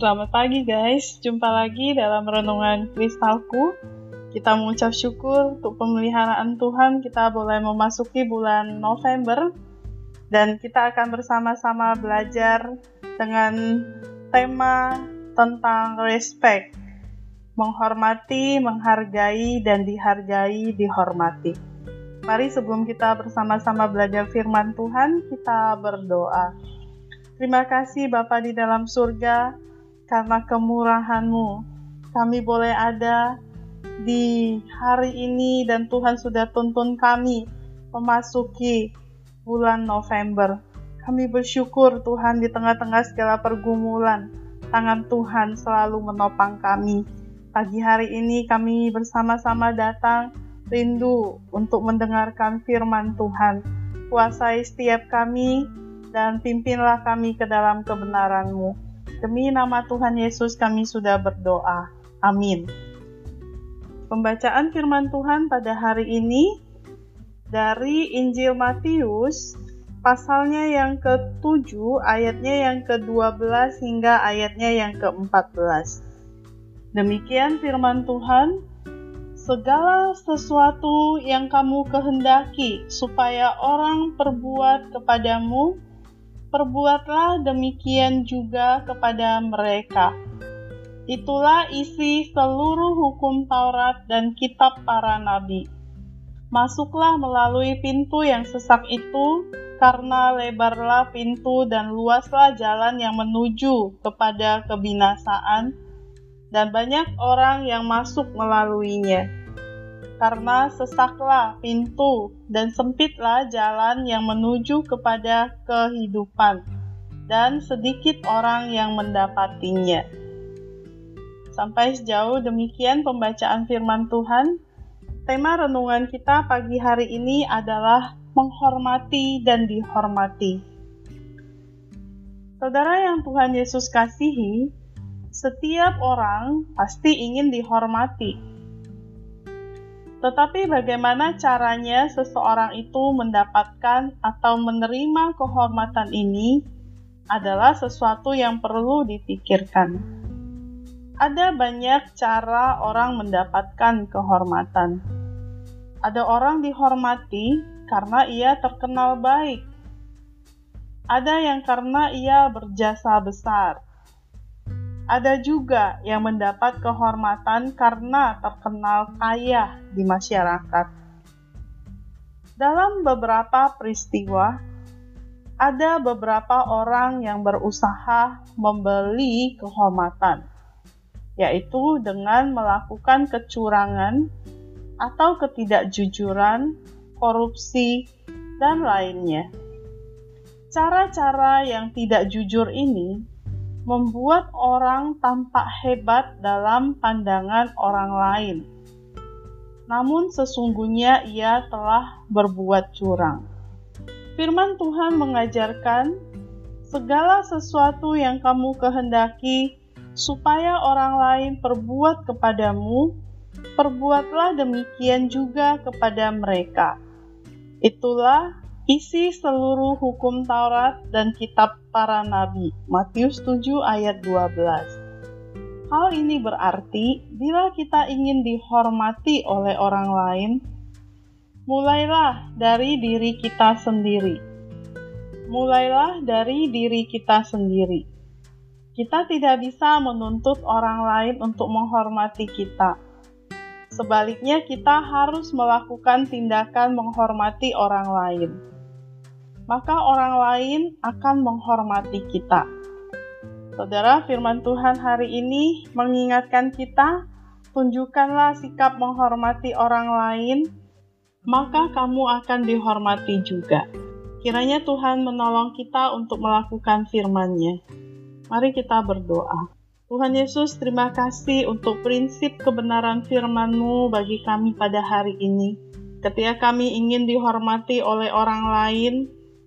Selamat pagi guys, jumpa lagi dalam renungan kristalku. Kita mengucap syukur untuk pemeliharaan Tuhan, kita boleh memasuki bulan November dan kita akan bersama-sama belajar dengan tema tentang respect, menghormati, menghargai, dan dihargai, dihormati. Mari sebelum kita bersama-sama belajar firman Tuhan, kita berdoa. Terima kasih Bapa di dalam surga, karena kemurahan-Mu. Kami boleh ada di hari ini dan Tuhan sudah tuntun kami memasuki bulan November. Kami bersyukur Tuhan di tengah-tengah segala pergumulan, tangan Tuhan selalu menopang kami. Pagi hari ini kami bersama-sama datang rindu untuk mendengarkan firman Tuhan. Kuasai setiap kami dan pimpinlah kami ke dalam kebenaran-Mu. Demi nama Tuhan Yesus kami sudah berdoa. Amin. Pembacaan firman Tuhan pada hari ini dari Injil Matius pasalnya yang ke-7 ayatnya yang ke-12 hingga ayatnya yang ke-14. Demikian firman Tuhan, segala sesuatu yang kamu kehendaki supaya orang perbuat kepadamu, perbuatlah demikian juga kepada mereka. Itulah isi seluruh hukum Taurat dan kitab para nabi. Masuklah melalui pintu yang sesak itu, karena lebarlah pintu dan luaslah jalan yang menuju kepada kebinasaan, dan banyak orang yang masuk melaluinya karena sesaklah pintu dan sempitlah jalan yang menuju kepada kehidupan, dan sedikit orang yang mendapatinya. Sampai sejauh demikian pembacaan firman Tuhan. Tema renungan kita pagi hari ini adalah menghormati dan dihormati. Saudara yang Tuhan Yesus kasihi, setiap orang pasti ingin dihormati tetapi bagaimana caranya seseorang itu mendapatkan atau menerima kehormatan ini adalah sesuatu yang perlu dipikirkan. Ada banyak cara orang mendapatkan kehormatan. Ada orang dihormati karena ia terkenal baik. Ada yang karena ia berjasa besar ada juga yang mendapat kehormatan karena terkenal kaya di masyarakat. Dalam beberapa peristiwa, ada beberapa orang yang berusaha membeli kehormatan, yaitu dengan melakukan kecurangan atau ketidakjujuran, korupsi, dan lainnya. Cara-cara yang tidak jujur ini membuat orang tampak hebat dalam pandangan orang lain. Namun sesungguhnya ia telah berbuat curang. Firman Tuhan mengajarkan segala sesuatu yang kamu kehendaki supaya orang lain perbuat kepadamu, perbuatlah demikian juga kepada mereka. Itulah isi seluruh hukum Taurat dan kitab para nabi. Matius 7 ayat 12. Hal ini berarti bila kita ingin dihormati oleh orang lain, mulailah dari diri kita sendiri. Mulailah dari diri kita sendiri. Kita tidak bisa menuntut orang lain untuk menghormati kita. Sebaliknya, kita harus melakukan tindakan menghormati orang lain maka orang lain akan menghormati kita. Saudara, firman Tuhan hari ini mengingatkan kita, tunjukkanlah sikap menghormati orang lain, maka kamu akan dihormati juga. Kiranya Tuhan menolong kita untuk melakukan firman-Nya. Mari kita berdoa. Tuhan Yesus, terima kasih untuk prinsip kebenaran firman-Mu bagi kami pada hari ini. Ketika kami ingin dihormati oleh orang lain,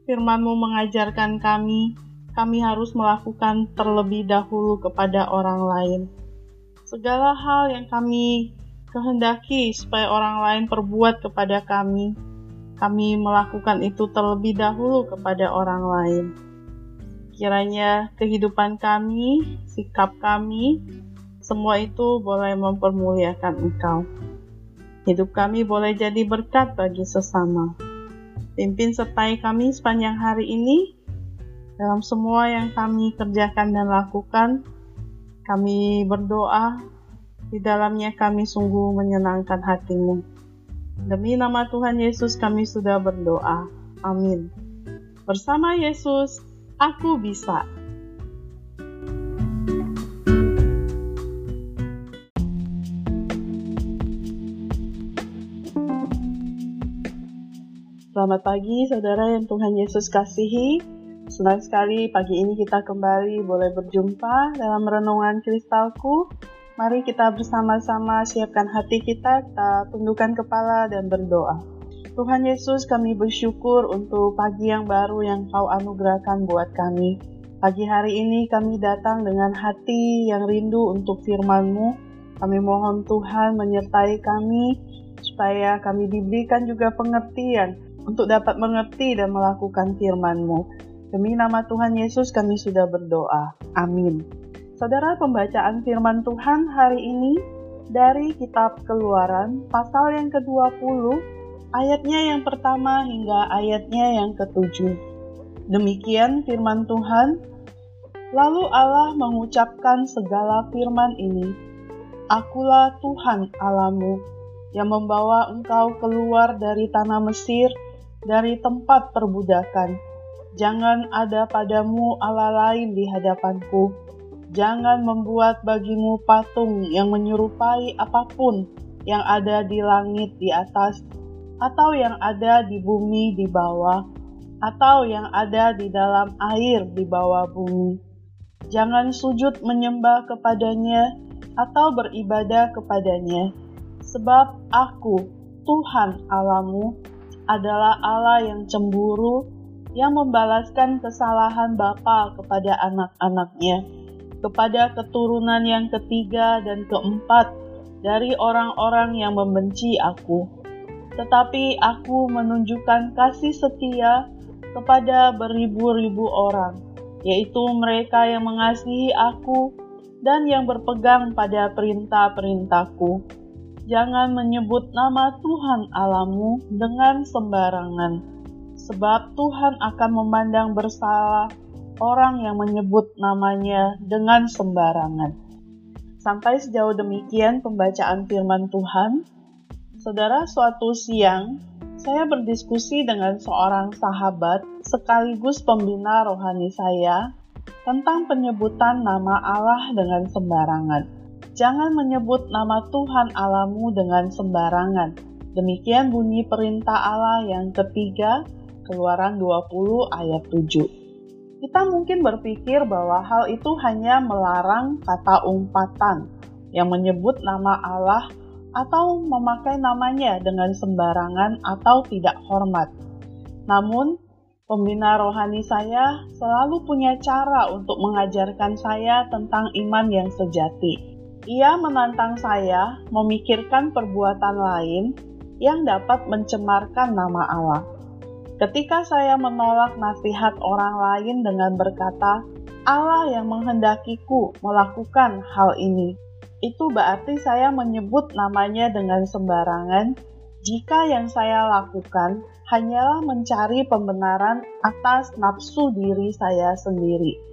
firman-Mu mengajarkan kami, kami harus melakukan terlebih dahulu kepada orang lain. Segala hal yang kami kehendaki supaya orang lain perbuat kepada kami, kami melakukan itu terlebih dahulu kepada orang lain. Kiranya kehidupan kami, sikap kami, semua itu boleh mempermuliakan Engkau. Hidup kami boleh jadi berkat bagi sesama. Pimpin sertai kami sepanjang hari ini dalam semua yang kami kerjakan dan lakukan. Kami berdoa, di dalamnya kami sungguh menyenangkan hatimu. Demi nama Tuhan Yesus kami sudah berdoa. Amin. Bersama Yesus, aku bisa. Selamat pagi saudara yang Tuhan Yesus kasihi. Senang sekali pagi ini kita kembali boleh berjumpa dalam renungan kristalku. Mari kita bersama-sama siapkan hati kita, kita tundukkan kepala dan berdoa. Tuhan Yesus kami bersyukur untuk pagi yang baru yang kau anugerahkan buat kami. Pagi hari ini kami datang dengan hati yang rindu untuk firman-Mu. Kami mohon Tuhan menyertai kami supaya kami diberikan juga pengertian untuk dapat mengerti dan melakukan firman-Mu. Demi nama Tuhan Yesus kami sudah berdoa. Amin. Saudara pembacaan firman Tuhan hari ini dari kitab Keluaran pasal yang ke-20 ayatnya yang pertama hingga ayatnya yang ketujuh. Demikian firman Tuhan. Lalu Allah mengucapkan segala firman ini. Akulah Tuhan Alamu yang membawa engkau keluar dari tanah Mesir dari tempat perbudakan. Jangan ada padamu Allah lain di hadapanku. Jangan membuat bagimu patung yang menyerupai apa pun yang ada di langit di atas, atau yang ada di bumi di bawah, atau yang ada di dalam air di bawah bumi. Jangan sujud menyembah kepadanya atau beribadah kepadanya, sebab Aku, Tuhan Alamu, adalah Allah yang cemburu, yang membalaskan kesalahan bapa kepada anak-anaknya, kepada keturunan yang ketiga dan keempat dari orang-orang yang membenci aku. Tetapi aku menunjukkan kasih setia kepada beribu-ribu orang, yaitu mereka yang mengasihi aku dan yang berpegang pada perintah-perintahku jangan menyebut nama Tuhan Alamu dengan sembarangan, sebab Tuhan akan memandang bersalah orang yang menyebut namanya dengan sembarangan. Sampai sejauh demikian pembacaan firman Tuhan. Saudara, suatu siang saya berdiskusi dengan seorang sahabat sekaligus pembina rohani saya tentang penyebutan nama Allah dengan sembarangan. Jangan menyebut nama Tuhan Alamu dengan sembarangan. Demikian bunyi perintah Allah yang ketiga, Keluaran 20 ayat 7. Kita mungkin berpikir bahwa hal itu hanya melarang kata umpatan yang menyebut nama Allah atau memakai namanya dengan sembarangan atau tidak hormat. Namun, pembina rohani saya selalu punya cara untuk mengajarkan saya tentang iman yang sejati. Ia menantang saya memikirkan perbuatan lain yang dapat mencemarkan nama Allah. Ketika saya menolak nasihat orang lain dengan berkata, "Allah yang menghendakiku melakukan hal ini," itu berarti saya menyebut namanya dengan sembarangan. Jika yang saya lakukan hanyalah mencari pembenaran atas nafsu diri saya sendiri.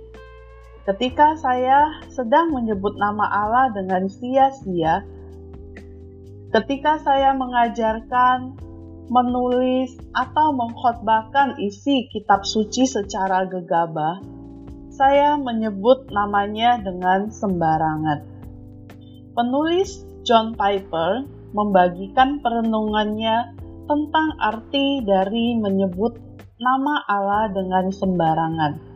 Ketika saya sedang menyebut nama Allah dengan sia-sia, ketika saya mengajarkan, menulis, atau mengkhotbahkan isi kitab suci secara gegabah, saya menyebut namanya dengan sembarangan. Penulis John Piper membagikan perenungannya tentang arti dari menyebut nama Allah dengan sembarangan.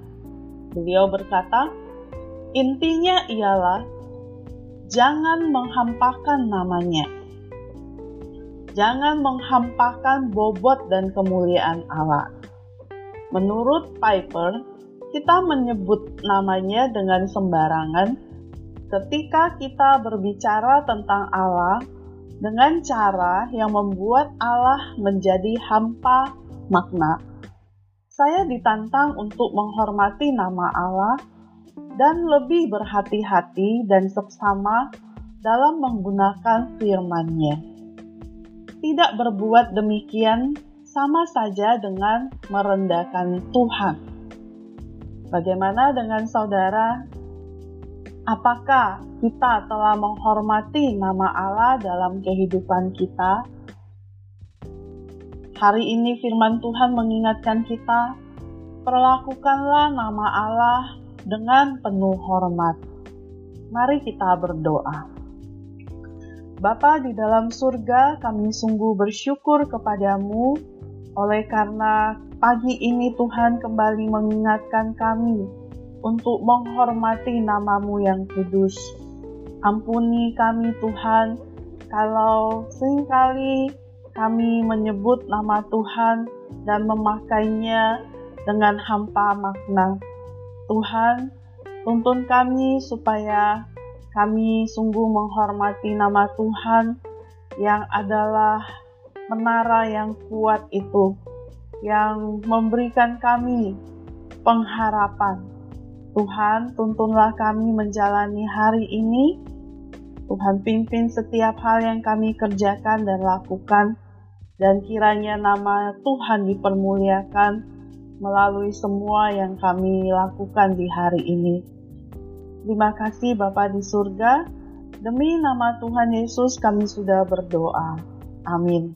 Beliau berkata, intinya ialah jangan menghampakan namanya. Jangan menghampakan bobot dan kemuliaan Allah. Menurut Piper, kita menyebut namanya dengan sembarangan ketika kita berbicara tentang Allah dengan cara yang membuat Allah menjadi hampa makna saya ditantang untuk menghormati nama Allah dan lebih berhati-hati dan seksama dalam menggunakan firman-Nya. Tidak berbuat demikian sama saja dengan merendahkan Tuhan. Bagaimana dengan saudara? Apakah kita telah menghormati nama Allah dalam kehidupan kita? Hari ini firman Tuhan mengingatkan kita, perlakukanlah nama Allah dengan penuh hormat. Mari kita berdoa. Bapa di dalam surga, kami sungguh bersyukur kepadamu oleh karena pagi ini Tuhan kembali mengingatkan kami untuk menghormati namamu yang kudus. Ampuni kami Tuhan, kalau sering kali kami menyebut nama Tuhan dan memakainya dengan hampa makna. Tuhan, tuntun kami supaya kami sungguh menghormati nama Tuhan yang adalah menara yang kuat itu yang memberikan kami pengharapan. Tuhan, tuntunlah kami menjalani hari ini. Tuhan pimpin setiap hal yang kami kerjakan dan lakukan, dan kiranya nama Tuhan dipermuliakan melalui semua yang kami lakukan di hari ini. Terima kasih Bapa di surga, demi nama Tuhan Yesus kami sudah berdoa. Amin.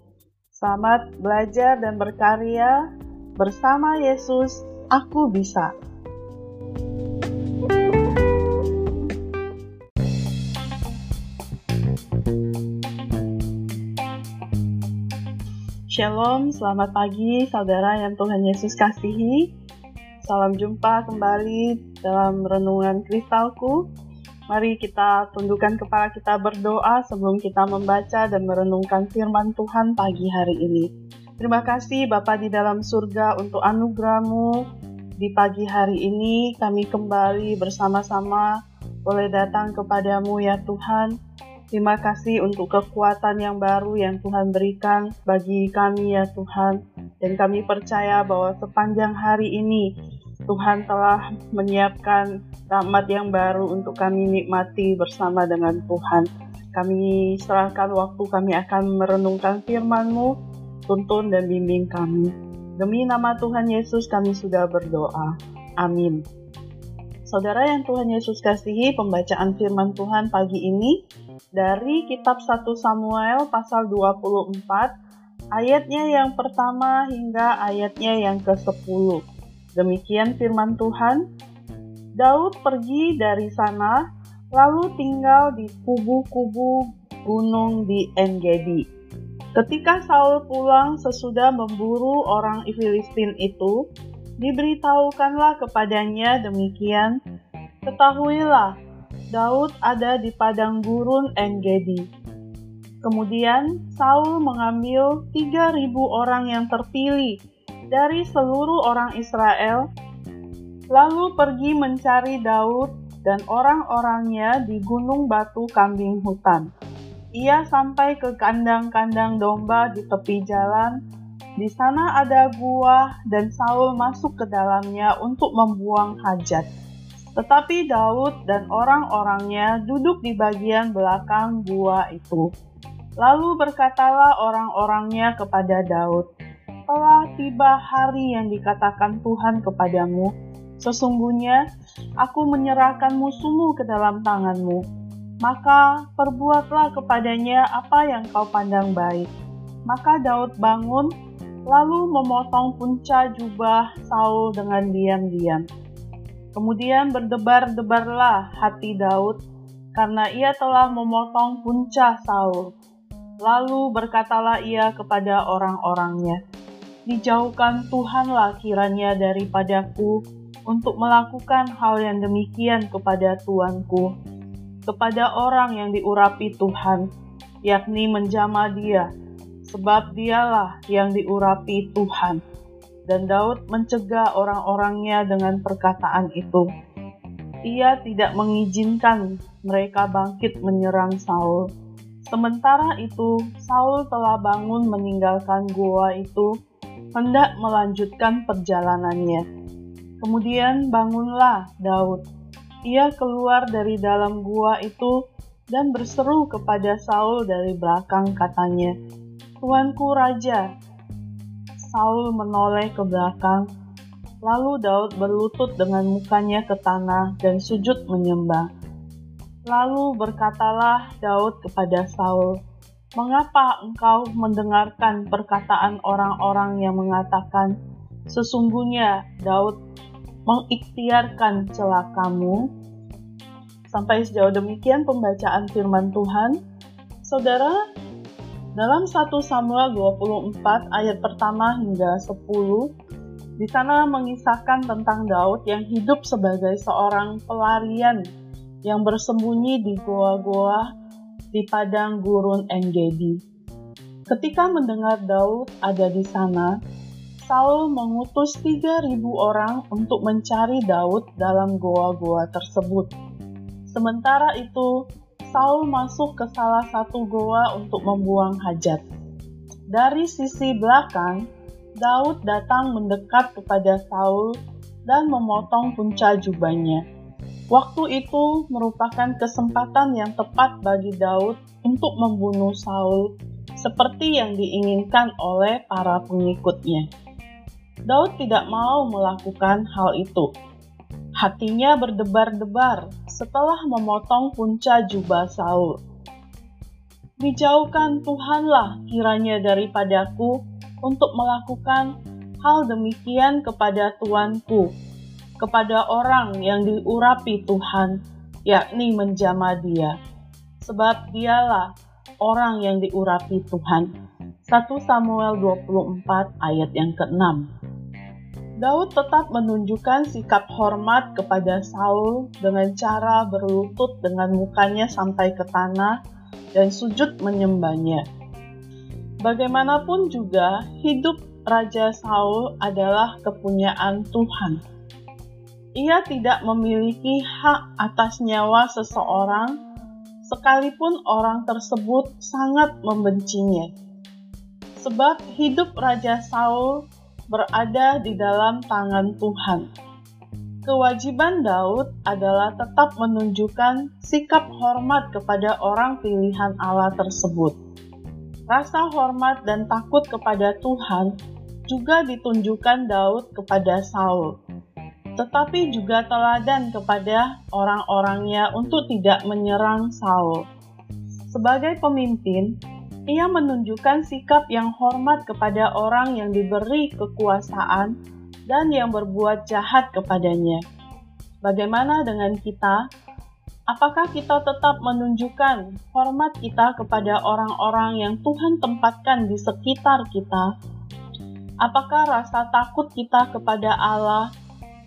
Selamat belajar dan berkarya bersama Yesus. Aku bisa. Shalom, selamat pagi saudara yang Tuhan Yesus kasihi. Salam jumpa kembali dalam renungan kristalku Mari kita tundukkan kepala kita berdoa sebelum kita membaca dan merenungkan firman Tuhan pagi hari ini. Terima kasih Bapa di dalam surga untuk anugerahmu di pagi hari ini kami kembali bersama-sama boleh datang kepadamu ya Tuhan. Terima kasih untuk kekuatan yang baru yang Tuhan berikan bagi kami ya Tuhan. Dan kami percaya bahwa sepanjang hari ini Tuhan telah menyiapkan rahmat yang baru untuk kami nikmati bersama dengan Tuhan. Kami serahkan waktu kami akan merenungkan firman-Mu, tuntun dan bimbing kami. Demi nama Tuhan Yesus kami sudah berdoa. Amin. Saudara yang Tuhan Yesus kasihi, pembacaan firman Tuhan pagi ini dari kitab 1 Samuel pasal 24, ayatnya yang pertama hingga ayatnya yang ke-10. Demikian firman Tuhan. Daud pergi dari sana, lalu tinggal di kubu-kubu gunung di Engedi. Ketika Saul pulang sesudah memburu orang Filistin itu, diberitahukanlah kepadanya demikian, Ketahuilah, Daud ada di padang gurun Engedi. Kemudian Saul mengambil 3.000 orang yang terpilih dari seluruh orang Israel, lalu pergi mencari Daud dan orang-orangnya di gunung batu kambing hutan. Ia sampai ke kandang-kandang domba di tepi jalan. Di sana ada gua dan Saul masuk ke dalamnya untuk membuang hajat. Tetapi Daud dan orang-orangnya duduk di bagian belakang gua itu. Lalu berkatalah orang-orangnya kepada Daud, telah tiba hari yang dikatakan Tuhan kepadamu, sesungguhnya aku menyerahkan musuhmu ke dalam tanganmu. Maka perbuatlah kepadanya apa yang kau pandang baik. Maka Daud bangun, lalu memotong punca jubah Saul dengan diam-diam. Kemudian berdebar-debarlah hati Daud, karena ia telah memotong punca Saul. Lalu berkatalah ia kepada orang-orangnya, dijauhkan Tuhanlah kiranya daripadaku untuk melakukan hal yang demikian kepada Tuanku, kepada orang yang diurapi Tuhan, yakni menjama dia, sebab dialah yang diurapi Tuhan. Dan Daud mencegah orang-orangnya dengan perkataan itu. Ia tidak mengizinkan mereka bangkit menyerang Saul. Sementara itu, Saul telah bangun meninggalkan gua itu hendak melanjutkan perjalanannya. Kemudian bangunlah Daud. Ia keluar dari dalam gua itu dan berseru kepada Saul dari belakang katanya, Tuanku Raja. Saul menoleh ke belakang, lalu Daud berlutut dengan mukanya ke tanah dan sujud menyembah. Lalu berkatalah Daud kepada Saul, Mengapa engkau mendengarkan perkataan orang-orang yang mengatakan, Sesungguhnya Daud mengikhtiarkan celakamu? Sampai sejauh demikian pembacaan firman Tuhan. Saudara, dalam 1 Samuel 24 ayat pertama hingga 10, di sana mengisahkan tentang Daud yang hidup sebagai seorang pelarian yang bersembunyi di goa-goa di padang gurun Engedi. Ketika mendengar Daud ada di sana, Saul mengutus 3.000 orang untuk mencari Daud dalam goa-goa tersebut. Sementara itu, Saul masuk ke salah satu goa untuk membuang hajat. Dari sisi belakang, Daud datang mendekat kepada Saul dan memotong punca jubahnya. Waktu itu merupakan kesempatan yang tepat bagi Daud untuk membunuh Saul, seperti yang diinginkan oleh para pengikutnya. Daud tidak mau melakukan hal itu. Hatinya berdebar-debar setelah memotong punca jubah Saul. Dijauhkan Tuhanlah kiranya daripadaku untuk melakukan hal demikian kepada tuanku, kepada orang yang diurapi Tuhan, yakni menjama dia. Sebab dialah orang yang diurapi Tuhan. 1 Samuel 24 ayat yang ke-6 Daud tetap menunjukkan sikap hormat kepada Saul dengan cara berlutut dengan mukanya sampai ke tanah dan sujud menyembahnya. Bagaimanapun juga, hidup Raja Saul adalah kepunyaan Tuhan ia tidak memiliki hak atas nyawa seseorang, sekalipun orang tersebut sangat membencinya. Sebab hidup Raja Saul berada di dalam tangan Tuhan. Kewajiban Daud adalah tetap menunjukkan sikap hormat kepada orang pilihan Allah tersebut. Rasa hormat dan takut kepada Tuhan juga ditunjukkan Daud kepada Saul tetapi juga teladan kepada orang-orangnya untuk tidak menyerang Saul. Sebagai pemimpin, ia menunjukkan sikap yang hormat kepada orang yang diberi kekuasaan dan yang berbuat jahat kepadanya. Bagaimana dengan kita? Apakah kita tetap menunjukkan hormat kita kepada orang-orang yang Tuhan tempatkan di sekitar kita? Apakah rasa takut kita kepada Allah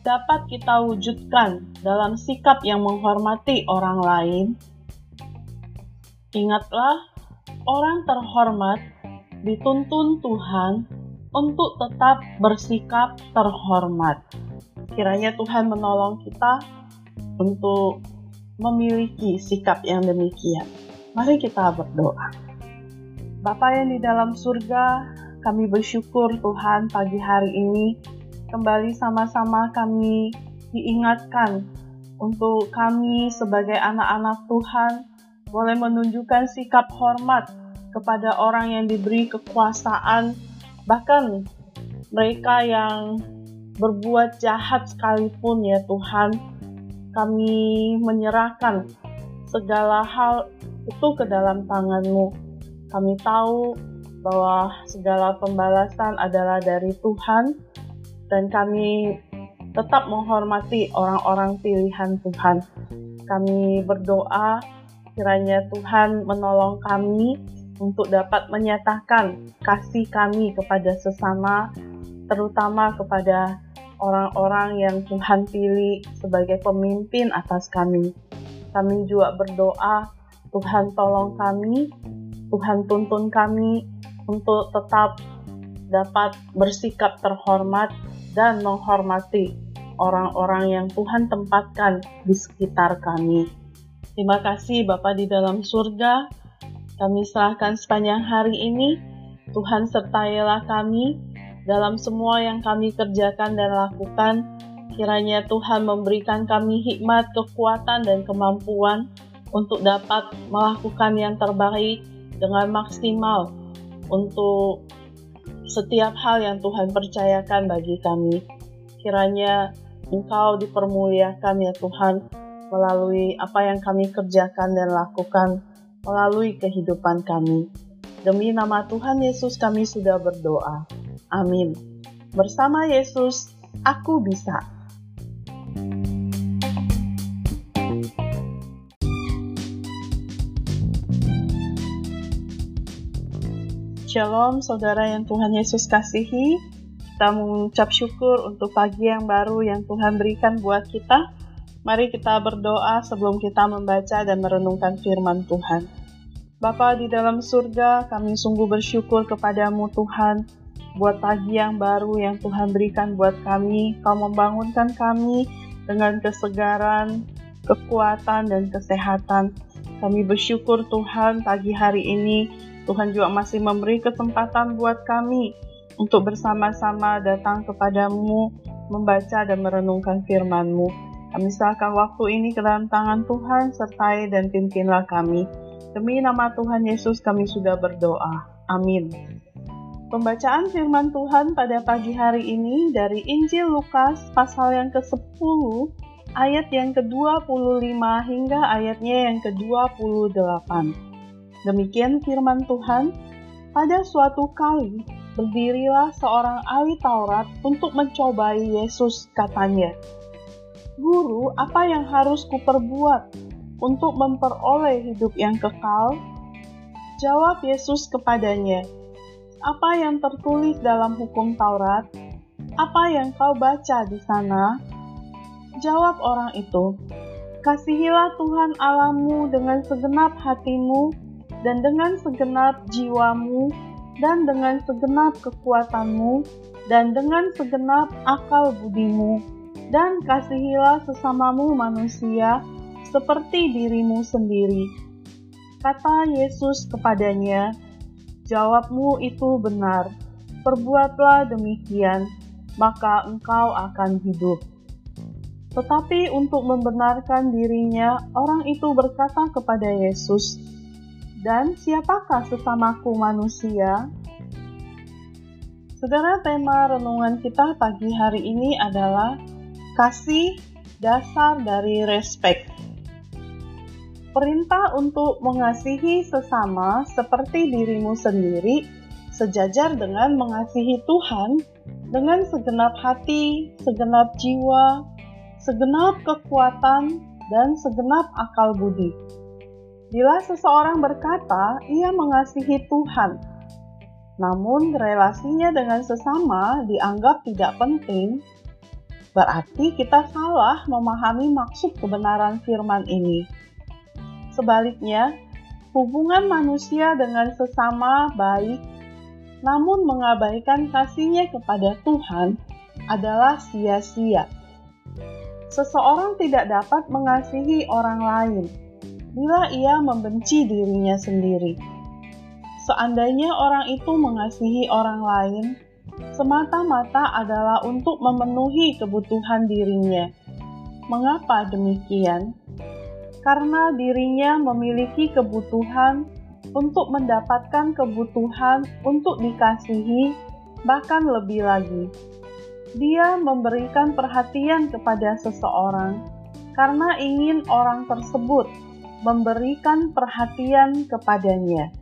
dapat kita wujudkan dalam sikap yang menghormati orang lain? Ingatlah, orang terhormat dituntun Tuhan untuk tetap bersikap terhormat. Kiranya Tuhan menolong kita untuk memiliki sikap yang demikian. Mari kita berdoa. Bapa yang di dalam surga, kami bersyukur Tuhan pagi hari ini kembali sama-sama kami diingatkan untuk kami sebagai anak-anak Tuhan boleh menunjukkan sikap hormat kepada orang yang diberi kekuasaan, bahkan mereka yang berbuat jahat sekalipun ya Tuhan, kami menyerahkan segala hal itu ke dalam tangan-Mu. Kami tahu bahwa segala pembalasan adalah dari Tuhan, dan kami tetap menghormati orang-orang pilihan Tuhan. Kami berdoa kiranya Tuhan menolong kami untuk dapat menyatakan kasih kami kepada sesama, terutama kepada orang-orang yang Tuhan pilih sebagai pemimpin atas kami. Kami juga berdoa, Tuhan tolong kami, Tuhan tuntun kami untuk tetap dapat bersikap terhormat dan menghormati orang-orang yang Tuhan tempatkan di sekitar kami. Terima kasih Bapa di dalam surga. Kami serahkan sepanjang hari ini. Tuhan sertailah kami. dalam semua yang kami kerjakan dan lakukan. Kiranya Tuhan memberikan kami hikmat, kekuatan, dan kemampuan untuk dapat melakukan yang terbaik dengan maksimal untuk setiap hal yang Tuhan percayakan bagi kami. Kiranya Engkau dipermuliakan ya Tuhan melalui apa yang kami kerjakan dan lakukan melalui kehidupan kami. Demi nama Tuhan Yesus kami sudah berdoa. Amin. Bersama Yesus, aku bisa. Shalom saudara yang Tuhan Yesus kasihi. Kita mengucap syukur untuk pagi yang baru yang Tuhan berikan buat kita. Mari kita berdoa sebelum kita membaca dan merenungkan firman Tuhan. Bapa di dalam surga, kami sungguh bersyukur kepadamu Tuhan buat pagi yang baru yang Tuhan berikan buat kami. Kau membangunkan kami dengan kesegaran, kekuatan, dan kesehatan. Kami bersyukur Tuhan pagi hari ini Tuhan juga masih memberi kesempatan buat kami untuk bersama-sama datang kepadamu, membaca dan merenungkan firman-Mu. Kami serahkan waktu ini ke dalam tangan Tuhan, sertai dan pimpinlah kami. Demi nama Tuhan Yesus kami sudah berdoa. Amin. Pembacaan firman Tuhan pada pagi hari ini dari Injil Lukas pasal yang ke-10 ayat yang ke-25 hingga ayatnya yang ke-28. Demikian firman Tuhan, pada suatu kali berdirilah seorang ahli Taurat untuk mencobai Yesus katanya. Guru, apa yang harus kuperbuat untuk memperoleh hidup yang kekal? Jawab Yesus kepadanya, apa yang tertulis dalam hukum Taurat? Apa yang kau baca di sana? Jawab orang itu, Kasihilah Tuhan Allahmu dengan segenap hatimu, dan dengan segenap jiwamu, dan dengan segenap kekuatanmu, dan dengan segenap akal budimu, dan kasihilah sesamamu manusia seperti dirimu sendiri. Kata Yesus kepadanya, "Jawabmu itu benar. Perbuatlah demikian, maka engkau akan hidup." Tetapi untuk membenarkan dirinya, orang itu berkata kepada Yesus, dan siapakah sesamaku manusia? Saudara, tema renungan kita pagi hari ini adalah kasih dasar dari respect. Perintah untuk mengasihi sesama seperti dirimu sendiri sejajar dengan mengasihi Tuhan dengan segenap hati, segenap jiwa, segenap kekuatan, dan segenap akal budi. Bila seseorang berkata ia mengasihi Tuhan, namun relasinya dengan sesama dianggap tidak penting, berarti kita salah memahami maksud kebenaran firman ini. Sebaliknya, hubungan manusia dengan sesama baik, namun mengabaikan kasihnya kepada Tuhan adalah sia-sia. Seseorang tidak dapat mengasihi orang lain bila ia membenci dirinya sendiri. Seandainya orang itu mengasihi orang lain, semata-mata adalah untuk memenuhi kebutuhan dirinya. Mengapa demikian? Karena dirinya memiliki kebutuhan untuk mendapatkan kebutuhan untuk dikasihi, bahkan lebih lagi. Dia memberikan perhatian kepada seseorang karena ingin orang tersebut memberikan perhatian kepadanya.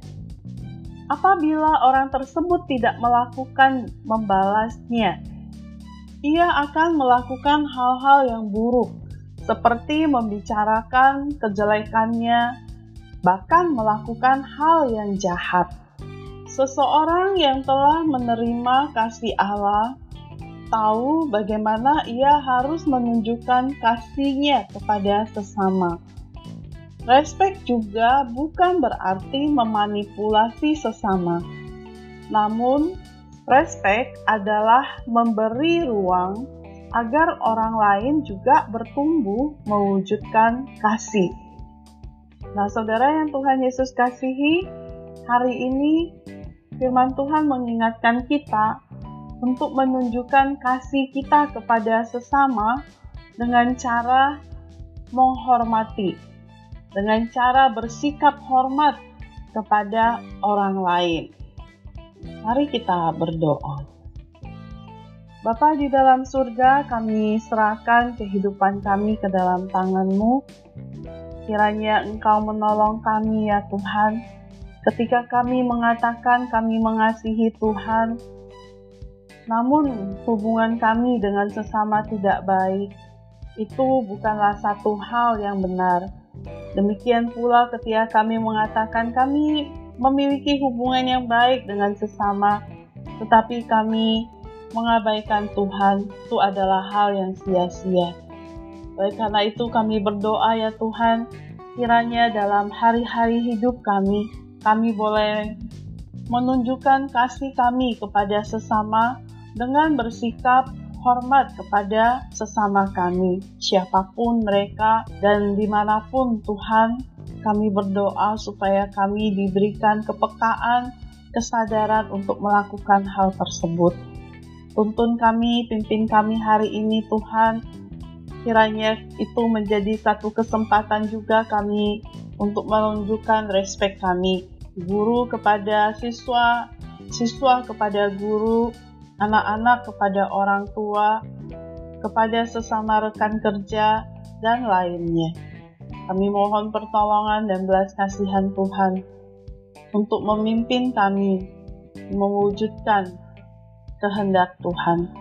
Apabila orang tersebut tidak melakukan membalasnya, ia akan melakukan hal-hal yang buruk, seperti membicarakan kejelekannya, bahkan melakukan hal yang jahat. Seseorang yang telah menerima kasih Allah tahu bagaimana ia harus menunjukkan kasihnya kepada sesama. Respect juga bukan berarti memanipulasi sesama, namun respect adalah memberi ruang agar orang lain juga bertumbuh mewujudkan kasih. Nah, saudara yang Tuhan Yesus kasihi, hari ini firman Tuhan mengingatkan kita untuk menunjukkan kasih kita kepada sesama dengan cara menghormati, dengan cara bersikap hormat kepada orang lain. Mari kita berdoa. Bapa di dalam surga, kami serahkan kehidupan kami ke dalam tangan-Mu. Kiranya Engkau menolong kami ya Tuhan, ketika kami mengatakan kami mengasihi Tuhan, namun hubungan kami dengan sesama tidak baik, itu bukanlah satu hal yang benar. Demikian pula ketika kami mengatakan kami memiliki hubungan yang baik dengan sesama, tetapi kami mengabaikan Tuhan, itu adalah hal yang sia-sia. Oleh karena itu kami berdoa ya Tuhan, kiranya dalam hari-hari hidup kami, kami boleh menunjukkan kasih kami kepada sesama dengan bersikap hormat kepada sesama kami, siapa pun mereka dan di mana pun Tuhan, kami berdoa supaya kami diberikan kepekaan, kesadaran untuk melakukan hal tersebut. Tuntun kami, pimpin kami hari ini Tuhan, kiranya itu menjadi satu kesempatan juga kami untuk menunjukkan respek kami, guru kepada siswa, siswa kepada guru, anak-anak kepada orang tua, kepada sesama rekan kerja, dan lainnya. Kami mohon pertolongan dan belas kasihan Tuhan untuk memimpin kami mewujudkan kehendak Tuhan.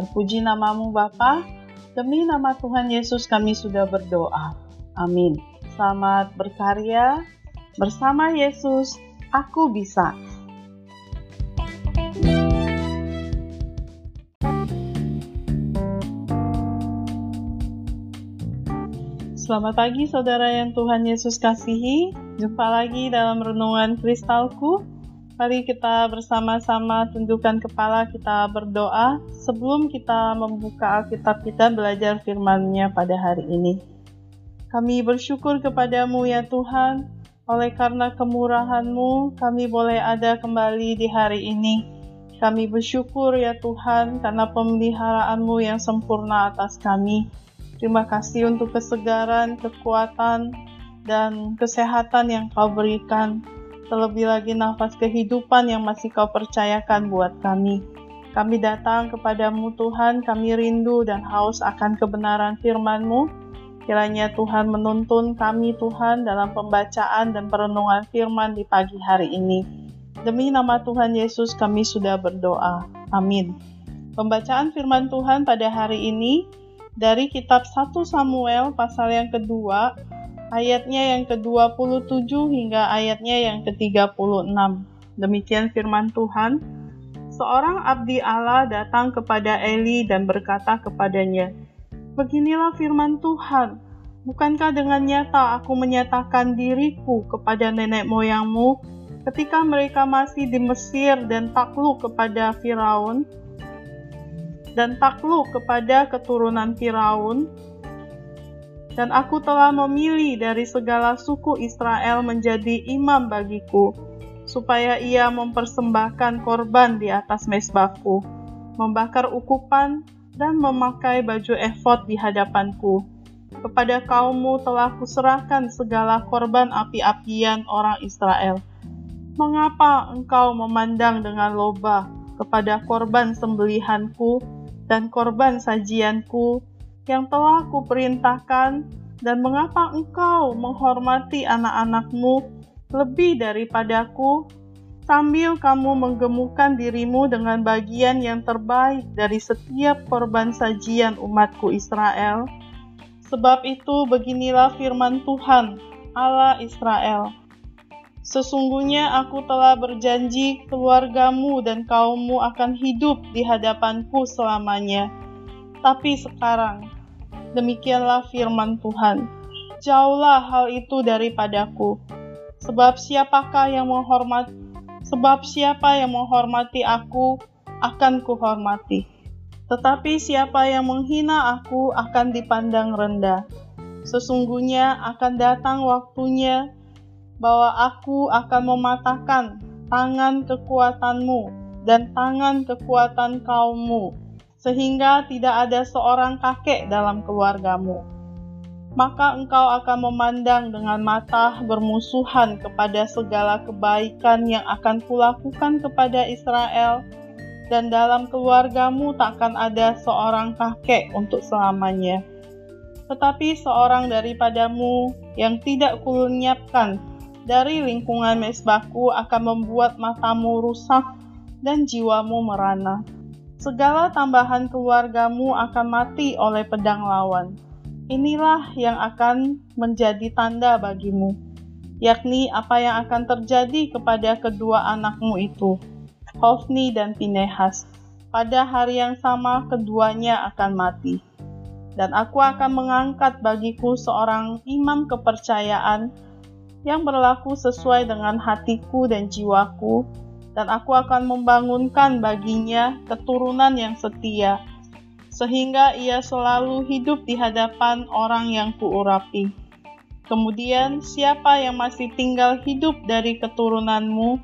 Terpuji namamu Bapa, demi nama Tuhan Yesus kami sudah berdoa. Amin. Selamat berkarya bersama Yesus, aku bisa. Selamat pagi saudara yang Tuhan Yesus kasihi. Jumpa lagi dalam renungan kristalku. Mari kita bersama-sama tundukkan kepala kita berdoa sebelum kita membuka Alkitab kita belajar firman-Nya pada hari ini. Kami bersyukur kepadamu ya Tuhan, oleh karena kemurahan-Mu kami boleh ada kembali di hari ini. Kami bersyukur ya Tuhan karena pemeliharaan-Mu yang sempurna atas kami. Terima kasih untuk kesegaran, kekuatan, dan kesehatan yang kau berikan. Terlebih lagi nafas kehidupan yang masih kau percayakan buat kami. Kami datang kepadamu Tuhan, kami rindu dan haus akan kebenaran firman-Mu. Kiranya Tuhan menuntun kami Tuhan dalam pembacaan dan perenungan firman di pagi hari ini. Demi nama Tuhan Yesus kami sudah berdoa. Amin. Pembacaan firman Tuhan pada hari ini dari kitab 1 Samuel pasal yang kedua, ayatnya yang ke-27 hingga ayatnya yang ke-36. Demikian firman Tuhan. Seorang abdi Allah datang kepada Eli dan berkata kepadanya, Beginilah firman Tuhan, bukankah dengan nyata aku menyatakan diriku kepada nenek moyangmu ketika mereka masih di Mesir dan takluk kepada Firaun, dan takluk kepada keturunan Firaun, dan aku telah memilih dari segala suku Israel menjadi imam bagiku, supaya ia mempersembahkan korban di atas mesbahku, membakar ukupan, dan memakai baju efod di hadapanku. Kepada kaummu telah kuserahkan segala korban api-apian orang Israel. Mengapa engkau memandang dengan loba kepada korban sembelihanku dan korban sajianku yang telah kuperintahkan dan mengapa engkau menghormati anak-anakmu lebih daripadaku sambil kamu menggemukkan dirimu dengan bagian yang terbaik dari setiap korban sajian umatku Israel. Sebab itu beginilah firman Tuhan, Allah Israel. Sesungguhnya aku telah berjanji keluargamu dan kaummu akan hidup di hadapanku selamanya. Tapi sekarang, demikianlah firman Tuhan. Jauhlah hal itu daripadaku. Sebab siapakah yang menghormat sebab siapa yang menghormati aku akan kuhormati. Tetapi siapa yang menghina aku akan dipandang rendah. Sesungguhnya akan datang waktunya bahwa aku akan mematahkan tangan kekuatanmu dan tangan kekuatan kaummu, sehingga tidak ada seorang kakek dalam keluargamu. Maka engkau akan memandang dengan mata bermusuhan kepada segala kebaikan yang akan kulakukan kepada Israel, dan dalam keluargamu takkan ada seorang kakek untuk selamanya. Tetapi seorang daripadamu yang tidak kulenyapkan dari lingkungan mesbahku akan membuat matamu rusak dan jiwamu merana. Segala tambahan keluargamu akan mati oleh pedang lawan. Inilah yang akan menjadi tanda bagimu, yakni apa yang akan terjadi kepada kedua anakmu itu Hofni dan Pinehas. Pada hari yang sama keduanya akan mati. Dan aku akan mengangkat bagiku seorang imam kepercayaan yang berlaku sesuai dengan hatiku dan jiwaku, dan aku akan membangunkan baginya keturunan yang setia, sehingga ia selalu hidup di hadapan orang yang kuurapi. Kemudian, siapa yang masih tinggal hidup dari keturunanmu,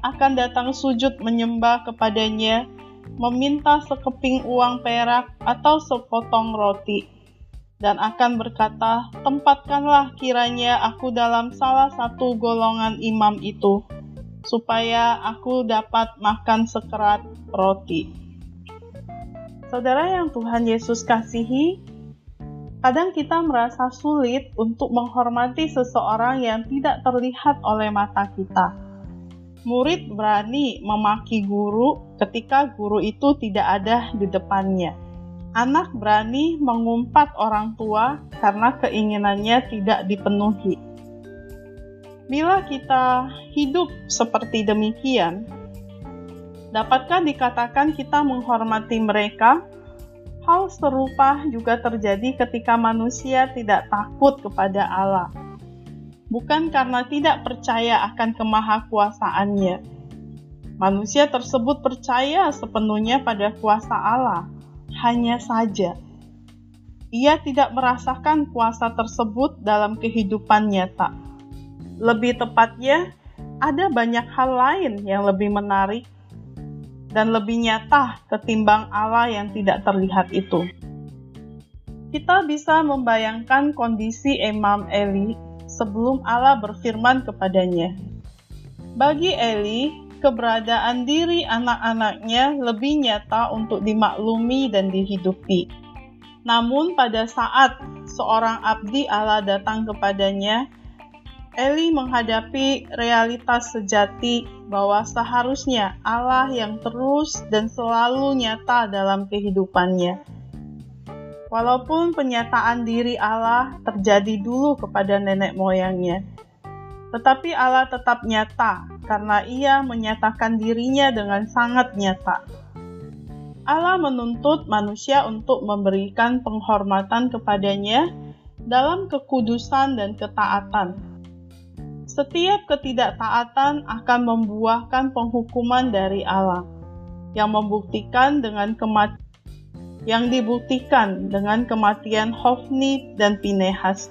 akan datang sujud menyembah kepadanya, meminta sekeping uang perak atau sepotong roti, dan akan berkata, "Tempatkanlah kiranya aku dalam salah satu golongan imam itu, supaya aku dapat makan sekerat roti." Saudara yang Tuhan Yesus kasihi, kadang kita merasa sulit untuk menghormati seseorang yang tidak terlihat oleh mata kita murid berani memaki guru ketika guru itu tidak ada di depannya. Anak berani mengumpat orang tua karena keinginannya tidak dipenuhi. Bila kita hidup seperti demikian, dapatkah dikatakan kita menghormati mereka? Hal serupa juga terjadi ketika manusia tidak takut kepada Allah bukan karena tidak percaya akan kemahakuasaannya. Manusia tersebut percaya sepenuhnya pada kuasa Allah, hanya saja ia tidak merasakan kuasa tersebut dalam kehidupan nyata. Lebih tepatnya, ada banyak hal lain yang lebih menarik dan lebih nyata ketimbang Allah yang tidak terlihat itu. Kita bisa membayangkan kondisi Imam Eli sebelum Allah berfirman kepadanya. Bagi Eli, keberadaan diri anak-anaknya lebih nyata untuk dimaklumi dan dihidupi. Namun pada saat seorang abdi Allah datang kepadanya, Eli menghadapi realitas sejati bahwa seharusnya Allah yang terus dan selalu nyata dalam kehidupannya Walaupun penyataan diri Allah terjadi dulu kepada nenek moyangnya, tetapi Allah tetap nyata karena Ia menyatakan dirinya dengan sangat nyata. Allah menuntut manusia untuk memberikan penghormatan kepadanya dalam kekudusan dan ketaatan. Setiap ketidaktaatan akan membuahkan penghukuman dari Allah yang membuktikan dengan kematian yang dibuktikan dengan kematian Hofni dan Pinehas.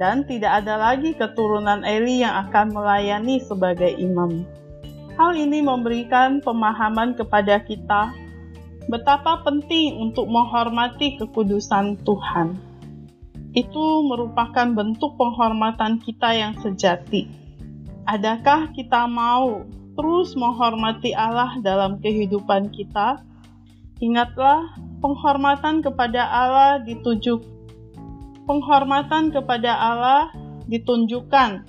Dan tidak ada lagi keturunan Eli yang akan melayani sebagai imam. Hal ini memberikan pemahaman kepada kita betapa penting untuk menghormati kekudusan Tuhan. Itu merupakan bentuk penghormatan kita yang sejati. Adakah kita mau terus menghormati Allah dalam kehidupan kita? Ingatlah penghormatan kepada Allah ditujuk penghormatan kepada Allah ditunjukkan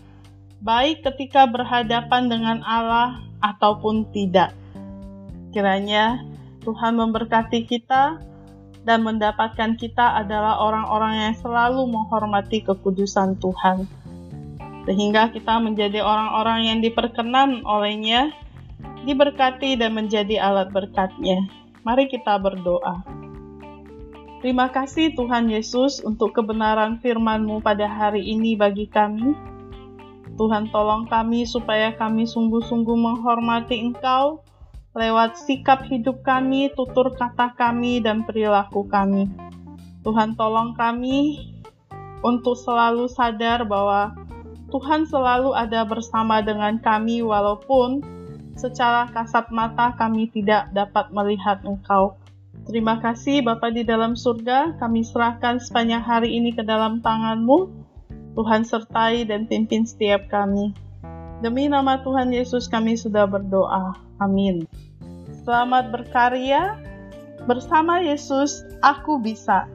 baik ketika berhadapan dengan Allah ataupun tidak. Kiranya Tuhan memberkati kita dan mendapatkan kita adalah orang-orang yang selalu menghormati kekudusan Tuhan. Sehingga kita menjadi orang-orang yang diperkenan olehnya, diberkati dan menjadi alat berkatnya. Mari kita berdoa. Terima kasih Tuhan Yesus untuk kebenaran firman-Mu pada hari ini bagi kami. Tuhan tolong kami supaya kami sungguh-sungguh menghormati Engkau lewat sikap hidup kami, tutur kata kami, dan perilaku kami. Tuhan tolong kami untuk selalu sadar bahwa Tuhan selalu ada bersama dengan kami walaupun secara kasat mata kami tidak dapat melihat Engkau. Terima kasih Bapa di dalam surga, kami serahkan sepanjang hari ini ke dalam tangan-Mu. Tuhan sertai dan pimpin setiap kami. Demi nama Tuhan Yesus kami sudah berdoa. Amin. Selamat berkarya bersama Yesus, aku bisa.